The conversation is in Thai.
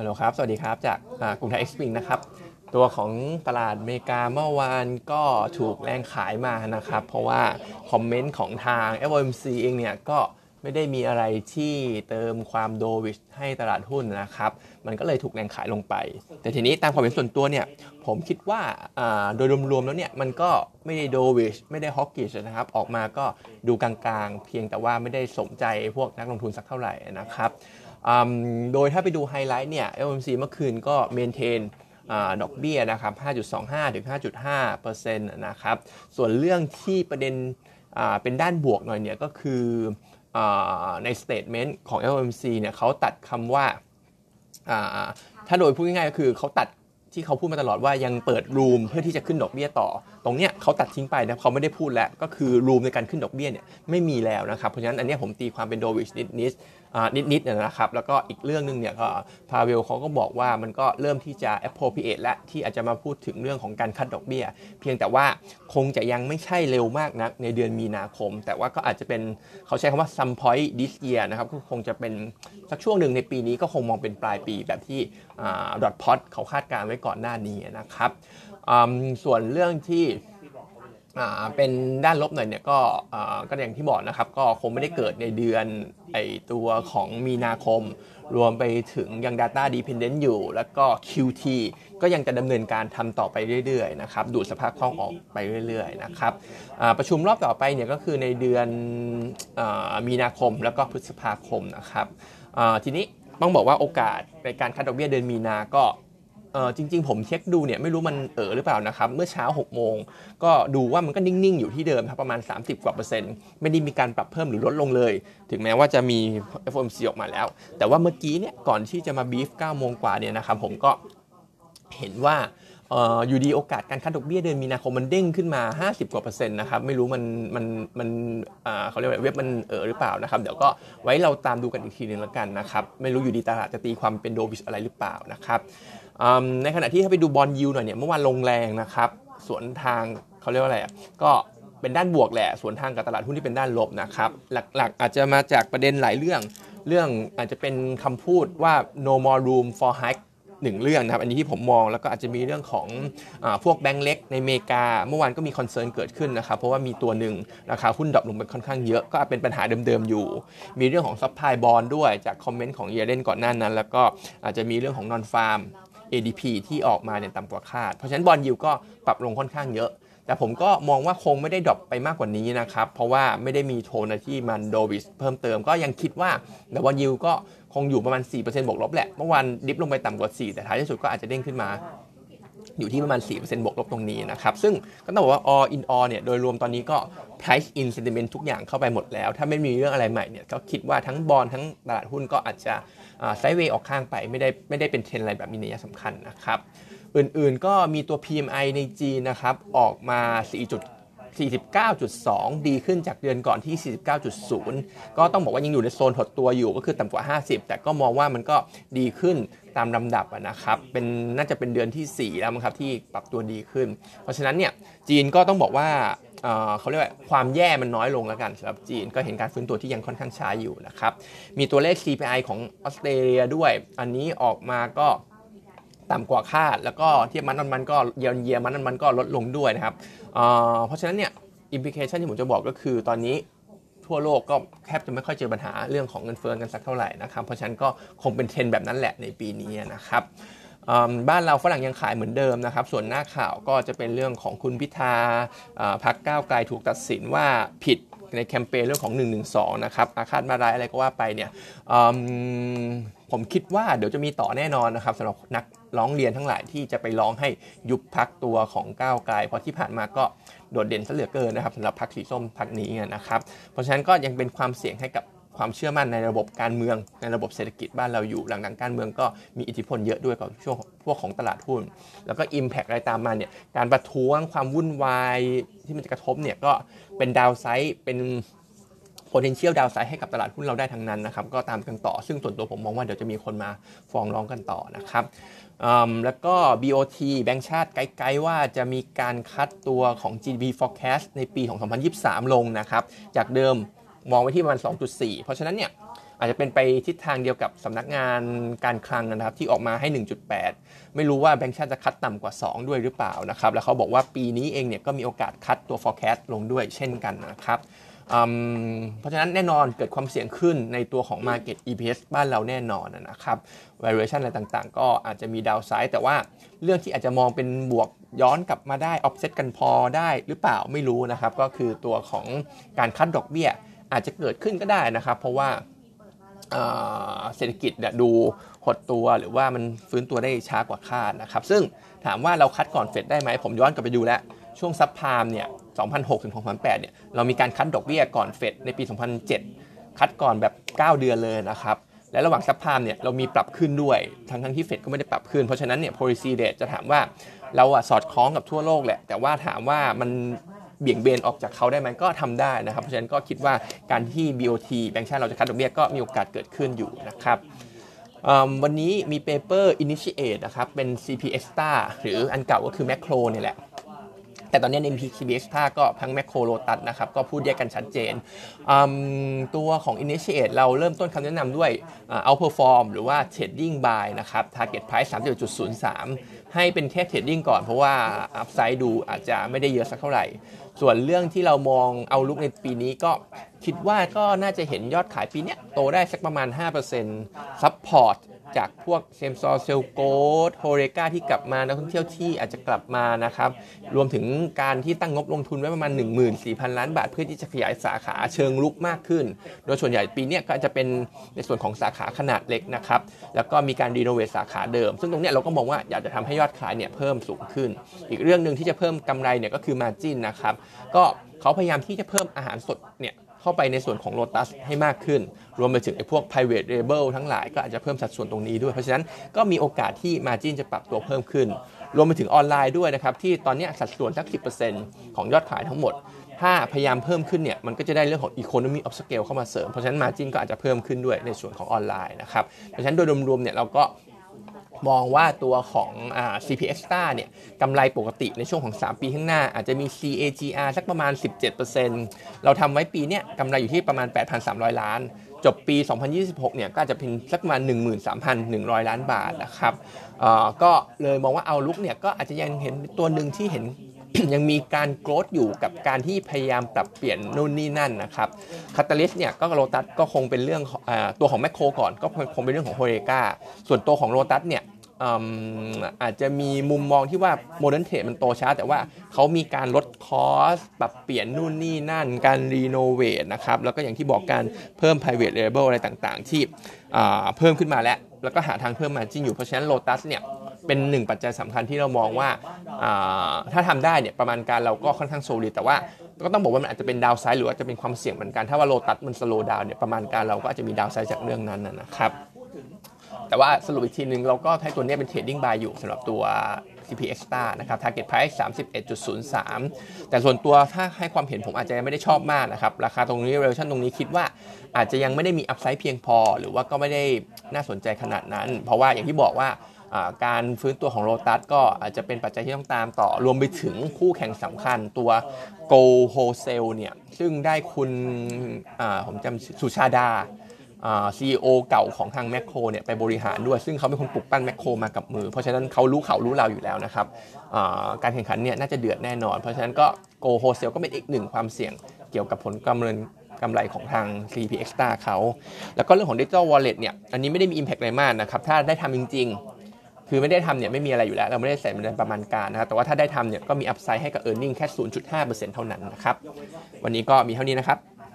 ฮัลโหลครับ สวัสดีครับ จากกรุงไทยเอ็กซ์พิงนะครับ ตัวของตลาดอเมริกาเมื่อวานก็ถูกแรงขายมานะครับ เพราะว่าคอมเมนต์ของทาง FOMC เองเนี่ยก็ไม่ได้มีอะไรที่เติมความโดวิชให้ตลาดหุ้นนะครับ มันก็เลยถูกแรงขายลงไป แต่ทีนี้ตามความเห็นส่วนตัวเนี่ย ผมคิดว่าโดยรวมๆแล้วเนี่ย มันก็ไม่ได้โดวิชไม่ได้ฮอกกิชนะครับ ออกมาก็ดูกลางๆ เพียงแต่ว่าไม่ได้สมใจพวกนักลงทุนสักเท่าไหร่นะครับ โดยถ้าไปดูไฮไลท์เนี่ย FOMC เมื่อคืนก็ maintain ดอกเบี้ยนะครับ 5.25 ถึง 5.5%นะครับ ส่วนเรื่องที่ประเด็นเป็นด้านบวกหน่อยเนี่ยก็คือใน statement ของ FOMC เนี่ยเขาตัดคำว่า ถ้าโดยพูดง่ายๆก็คือเขาตัดที่เขาพูดมาตลอดว่ายังเปิด room เพื่อที่จะขึ้นดอกเบี้ยต่อตรงเนี้ยเขาตัดทิ้งไปนะเขาไม่ได้พูดแล้ว ก็คือ room ในการขึ้นดอกเบี้ยเนี่ยไม่มีแล้วนะครับเพราะฉะนั้นอันนี้ผมตีความเป็นโดวิชนิดนิดนิดๆนะครับแล้วก็อีกเรื่องหนึ่งเนี่ยก็พาเวลเขาก็บอกว่ามันก็เริ่มที่จะ appropriate และที่อาจจะมาพูดถึงเรื่องของการคัดดอกเบี้ย เพียงแต่ว่าคงจะยังไม่ใช่เร็วมากนักในเดือนมีนาคม แต่ว่าก็อาจจะเป็นเขาใช้คำว่า some point this year นะครับก็คงจะเป็นสักช่วงหนึ่งในปีนี้ก็คงมองเป็นปลายปีแบบที่ดอทพอตเขาคาดการไว้ก่อนหน้านี้นะครับ ส่วนเรื่องที่เป็นด้านลบหน่อยเนี่ยก็ก็อย่างที่บอกนะครับ ก็คงไม่ได้เกิดในเดือนไอตัวของมีนาคม รวมไปถึงยัง Data Dependent อยู่ แล้วก็ QT ก็ยังจะดำเนินการทำต่อไปเรื่อยๆนะครับดูดสภาพคล่องออกไปเรื่อยๆนะครับประชุมรอบต่อไปเนี่ยก็คือในเดือนมีนาคมแล้วก็พฤษภาคมนะครับทีนี้ต้องบอกว่าโอกาสในการคัดดอกเบี้ยเดือนมีนาก็ เออจริง ๆ ผมเช็คดูเนี่ยไม่รู้มันเออหรือเปล่านะครับ เมื่อเช้า 6 โมง ก็ดูว่ามันก็นิ่ง ๆ อยู่ที่เดิมครับประมาณ 30 กว่าเปอร์เซ็นต์ไม่ได้มีการปรับเพิ่มหรือลดลงเลย ถึงแม้ว่าจะมี FOMC ออกมาแล้ว แต่ว่าเมื่อกี้เนี่ยก่อนที่จะมาบีฟ9โมงกว่าเนี่ยนะครับผมก็เห็นว่าอยู่ดีโอกาสการคัดดอกเบี้ยเดือนมีนาคมมันเด้งขึ้นมา 50 กว่าเปอร์เซ็นต์นะครับไม่รู้มันมันมันเขาเรียกว่าเว็บมันเออหรือเปล่านะครับเดี๋ยวก็ไว้เราตามดูกันอีกทีนึงแล้วกันนะครับไม่รู้อยู่ดีตลาดจะตีความเป็นโดวิชอะไรหรือเปล่านะครับ ในขณะที่ถ้าไปดู bond yield หน่อยเนี่ยเมื่อวานลงแรงนะครับสวนทางเขาเรียกว่าอะไรก็เป็นด้านบวกแหละสวนทางกับตลาดหุ้นที่เป็นด้านลบนะครับหลักๆ อาจจะมาจากประเด็นหลายเรื่อง เรื่องอาจจะเป็นคำพูดว่า no more room for hike หนึ่งเรื่องนะครับอันนี้ที่ผมมองแล้วก็อาจจะมีเรื่องของอพวกแบงก์เล็กในอเมริกา เมื่อวานก็มี concern เกิดขึ้นนะครับเพราะว่ามีตัวหนึ่งราคาหุ้น drop ลงไปค่อนข้างเยอะก็เป็นปัญหาเดิมๆอยู่ มีเรื่องของ supply bond ด้วยจาก comment ของ Yellen ก่อนหน้านั้น แล้วก็อาจจะมีเรื่องของ nonfarm ADP ที่ออกมาเนี่ยต่ำกว่าคาด เพราะฉะนั้น bond yield ก็ปรับลงค่อนข้างเยอะ แต่ผมก็มองว่าคงไม่ได้ drop ไปมากกว่านี้นะครับ เพราะว่าไม่ได้มีโทนที่มัน dovish เพิ่มเติมก็ยังคิดว่าแต่ bond yield ก็คงอยู่ประมาณ 4%บวกลบแหละ เมื่อวาน dip ลงไปต่ำกว่า 4 แต่ท้ายที่สุดก็อาจจะเด้งขึ้นมา อยู่ที่ประมาณ 4%บวกลบตรงนี้นะครับ ซึ่งก็ต้องบอกว่า all in all เนี่ยโดยรวมตอนนี้ก็ price in sentiment ทุกอย่างเข้าไปหมดแล้ว ถ้าไม่มีเรื่องอะไรใหม่เนี่ยก็คิดว่าทั้งบอลทั้งตลาดหุ้นก็อาจจะไซด์เวย์ออกข้างไปไม่ได้ไม่ได้เป็นเทรนอะไรแบบมีนัยสำคัญนะครับ อื่นๆก็มีตัว PMI ในจีนนะครับ ออกมา49.2 ดีขึ้นจากเดือนก่อนที่ 49.0 ก็ต้องบอกว่ายังอยู่ในโซนหดตัวอยู่ก็คือต่ำกว่า 50 แต่ก็มองว่ามันก็ดีขึ้น ตามลำดับนะครับเป็นน่าจะเป็นเดือนที่ 4 แล้วมั้งครับที่ปรับตัวดีขึ้น เพราะฉะนั้นเนี่ยจีนก็ต้องบอกว่าเขาเรียกว่าความแย่มันน้อยลงแล้วกันสำหรับจีนก็เห็นการฟื้นตัวที่ยังค่อนข้างช้าอยู่นะครับมีตัวเลข CPI ของออสเตรเลียด้วย อันนี้ออกมาก็ต่ำกว่าคาด แล้วก็เทียบ month on month ก็ year on year month on month ก็ลดลงด้วยนะครับเพราะฉะนั้นเนี่ย implication ที่ผมจะบอกก็คือตอนนี้ ทั่วโลกก็แทบจะไม่ค่อยเจอปัญหาเรื่องของเงินเฟ้อกันสักเท่าไหร่นะครับ เพราะฉะนั้นก็คงเป็นเทรนแบบนั้นแหละในปีนี้นะครับบ้านเราฝรั่งยังขายเหมือนเดิมนะครับ ส่วนหน้าข่าวก็จะเป็นเรื่องของคุณพิธาพรรคก้าวไกลถูกตัดสินว่าผิดในแคมเปญเรื่องของ 112 นะครับ อาคาดมาร้ายอะไรก็ว่าไปเนี่ย ผมคิดว่าเดี๋ยวจะมีต่อแน่นอนนะครับสำหรับนักร้องเรียนทั้งหลายที่จะไปร้องให้ยุบพักตัวของก้าวไกลเพราะที่ผ่านมาก็โดดเด่นซะเหลือเกินนะครับสำหรับพักสีส้มพักนี้นะครับเพราะฉะนั้นก็ยังเป็นความเสี่ยงให้กับความเชื่อมั่นในระบบการเมืองในระบบเศรษฐกิจบ้านเราอยู่หลังๆการเมืองก็มีอิทธิพลเยอะด้วยกับช่วงพวกของตลาดหุ้น แล้วก็ Impact อะไรตามมาเนี่ยการประท้วงความวุ่นวายที่มันจะกระทบเนี่ยก็เป็นดาวไซด์เป็น potential downside ให้กับตลาดหุ้นเราได้ทั้งนั้นนะครับ ก็ตามกันต่อ ซึ่งส่วนตัวผมมองว่าเดี๋ยวจะมีคนมาฟ้องร้องกันต่อนะครับแล้วก็ BOT แบงก์ชาติไกด์ว่าจะมีการคัดตัวของ GDP forecast ในปีของ 2023 ลงนะครับ จากเดิมมองไว้ที่ประมาณ 2.4 เพราะฉะนั้นเนี่ยอาจจะเป็นไปทิศทางเดียวกับสำนักงานการคลังนะครับที่ออกมาให้ 1.8 ไม่รู้ว่าแบงก์ชาติจะคัดต่ำกว่า 2 ด้วยหรือเปล่านะครับ แล้วเขาบอกว่าปีนี้เองเนี่ยก็มีโอกาสคัดตัว forecast ลงด้วยเช่นกันนะครับ เพราะฉะนั้นแน่นอนเกิดความเสี่ยงขึ้นในตัวของ Market EPS บ้านเราแน่นอนนะครับ valuation อะไรต่างๆ ก็อาจจะมีดาวไซด์แต่ว่าเรื่องที่อาจจะมองเป็นบวกย้อนกลับมาได้ offset กันพอได้หรือเปล่าไม่รู้นะครับ ก็คือตัวของการคัดดอกเบี้ยอาจจะเกิดขึ้นก็ได้นะครับ เพราะว่าเศรษฐกิจดูหดตัวหรือว่ามันฟื้นตัวได้ช้ากว่าคาดนะครับ ซึ่งถามว่าเราคัดก่อนเฟดได้ไหมผมย้อนกลับไปดูแล้ว ช่วงซับพามเนี่ย 2006ถึง2008เนี่ยเรามีการคัดดอกเบี้ยก่อนเฟดในปี 2007 คัดก่อนแบบ 9 เดือนเลยนะครับและระหว่างซับพามเนี่ยเรามีปรับขึ้นด้วย ทั้งทั้งที่เฟดก็ไม่ได้ปรับขึ้น เพราะฉะนั้นเนี่ย policy rate จะถามว่าเราอะสอดคล้องกับทั่วโลกแหละ แต่ว่าถามว่ามันเบี่ยงเบนออกจากเขาได้ไหมก็ทำได้นะครับ เพราะฉะนั้นก็คิดว่าการที่ BOT แบงก์ชาติเราจะ cut ดอกเบี้ยก็มีโอกาสเกิดขึ้นอยู่นะครับวันนี้มี paper initiate นะครับเป็น CP Axtra หรืออันเก่าก็คือ Makro เนี่ยแหละ แต่ตอนนี้ใน PCBX ท่าก็ทั้งแม็คโครโลตัสนะครับก็พูดแยกกันชัดเจน ตัวของ Initiate เราเริ่มต้นคำแนะนำด้วย outperform หรือว่า trading buy นะครับ target price 31.03 ให้เป็นแค่ trading ก่อนเพราะว่า upside ดูอาจจะไม่ได้เยอะสักเท่าไหร่ ส่วนเรื่องที่เรามอง outlook ในปีนี้ก็คิดว่าก็น่าจะเห็นยอดขายปีนี้โตได้สักประมาณ5% support จากพวก same store sales growth HoReCa ที่กลับมานักท่องเที่ยวที่อาจจะกลับมานะครับ รวมถึงการที่ตั้งงบลงทุนไว้ประมาณ 14,000 ล้านบาท เพื่อที่จะขยายสาขาเชิงรุกมากขึ้น โดยส่วนใหญ่ปีนี้ก็จะเป็นในส่วนของสาขาขนาดเล็กนะครับ แล้วก็มีการ renovate สาขาเดิม ซึ่งตรงนี้เราก็มองว่าอยากจะทำให้ยอดขายเนี่ยเพิ่มสูงขึ้น อีกเรื่องหนึ่งที่จะเพิ่มกำไรเนี่ยก็คือมาจินนะครับ ก็เขาพยายามที่จะเพิ่มอาหารสดเนี่ย เข้าไปในส่วนของ Lotus ให้มากขึ้น รวมไปถึงไอ้พวก private label ทั้งหลายก็อาจจะเพิ่มสัดส่วนตรงนี้ด้วย เพราะฉะนั้นก็มีโอกาสที่ margin จะปรับตัวเพิ่มขึ้น รวมไปถึงออนไลน์ด้วยนะครับ ที่ตอนนี้สัดส่วนสัก 10%ของยอดขายทั้งหมด ถ้าพยายามเพิ่มขึ้นเนี่ยมันก็จะได้เรื่องของ economy of scale เข้ามาเสริม เพราะฉะนั้น margin ก็อาจจะเพิ่มขึ้นด้วยในส่วนของออนไลน์นะครับเพราะฉะนั้นโดยรวมๆเนี่ยเราก็ มองว่าตัวของอ่า CP Extra เนี่ยกำไรปกติในช่วงของ 3 ปีข้างหน้า อาจจะมี CAGR สักประมาณ 17%เราทำไว้ปีเนี้ยกำไรอยู่ที่ประมาณ 8,300 ล้าน จบปี 2026 เนี่ยก็จะเป็นสักประมาณ 13,100 ล้านบาทนะครับก็เลยมองว่าเอาลุกเนี่ยก็อาจจะยังเห็นตัวหนึ่งที่เห็นยังมีการโกรธอยู่กับการที่พยายามปรับเปลี่ยนนู่นนี่นั่นนะครับคาตาลิสเนี่ยก็โรตัสก็คงเป็นเรื่องอตัวของแม็คโครก่อนก็คงเป็นเรื่องของ HoReCa ส่วนตัวของโลตัสเนี่ย อาจจะมีมุมมองที่ว่า modern trade มันโตช้า แต่ว่าเขามีการลด cost ปรับเปลี่ยนนู่นนี่นั่น การ renovate นะครับ แล้วก็อย่างที่บอกการเพิ่ม private label อะไรต่างๆ ที่เพิ่มขึ้นมาแล้ว แล้วก็หาทางเพิ่มมาจริงอยู่ เพราะฉะนั้นโลตัสเนี่ยเป็นหนึ่งปัจจัยสำคัญที่เรามองว่าถ้าทำได้เนี่ยประมาณการเราก็ค่อนข้าง solid แต่ว่าก็ต้องบอกว่ามันอาจจะเป็น downside หรือว่าจะเป็นความเสี่ยงเหมือนกันถ้าว่าโลตัสมัน slow down เนี่ยประมาณการเราก็อาจจะมี downside จากเรื่องนั้นนะครับ แต่ว่าสรุปอีกทีนึงเราก็ให้ตัวนี้เป็น trading buy อยู่สำหรับตัว CP Axtra นะครับ Target Price 31.03 แต่ส่วนตัวถ้าให้ความเห็นผมอาจจะยังไม่ได้ชอบมากนะครับ ราคาตรงนี้ valuation ตรงนี้คิดว่าอาจจะยังไม่ได้มี upside เพียงพอ หรือว่าก็ไม่ได้น่าสนใจขนาดนั้น เพราะว่าอย่างที่บอกว่าการฟื้นตัวของโ o ตัสก็อาจจะเป็นปัจจัยที่ต้องตามต่อ รวมไปถึงคู่แข่งสำคัญตัว Go Wholesale เนี่ย ซึ่งได้คุณผมจำสุชาดา ซีอีโอเก่าของทางแมคโครเนี่ยไปบริหารด้วย ซึ่งเขาเป็นคนปลุกปั้นแมคโครมากับมือ เพราะฉะนั้นเขารู้เขารู้เราอยู่แล้วนะครับการแข่งขันเนี่ยน่าจะเดือดแน่นอน เพราะฉะนั้นก็โกโฮเซลก็เป็นอีกหนึ่งความเสี่ยงเกี่ยวกับผลกำเนินกำไรของทาง CP Extra เขา แล้วก็เรื่องของ Digital Wallet เนี่ย อันนี้ไม่ได้มี Impact อะไรมากนะครับ ถ้าได้ทำจริง ๆ คือไม่ได้ทำเนี่ยไม่มีอะไรอยู่แล้ว เราไม่ได้ใส่ในประมาณการนะครับ แต่ว่าถ้าได้ทำเนี่ยก็มีอัพไซด์ให้กับ e a r n i n g แค่ 0.5%เท่านั้นนะครับ วันนี้ก็มีเท่านี้นะครับ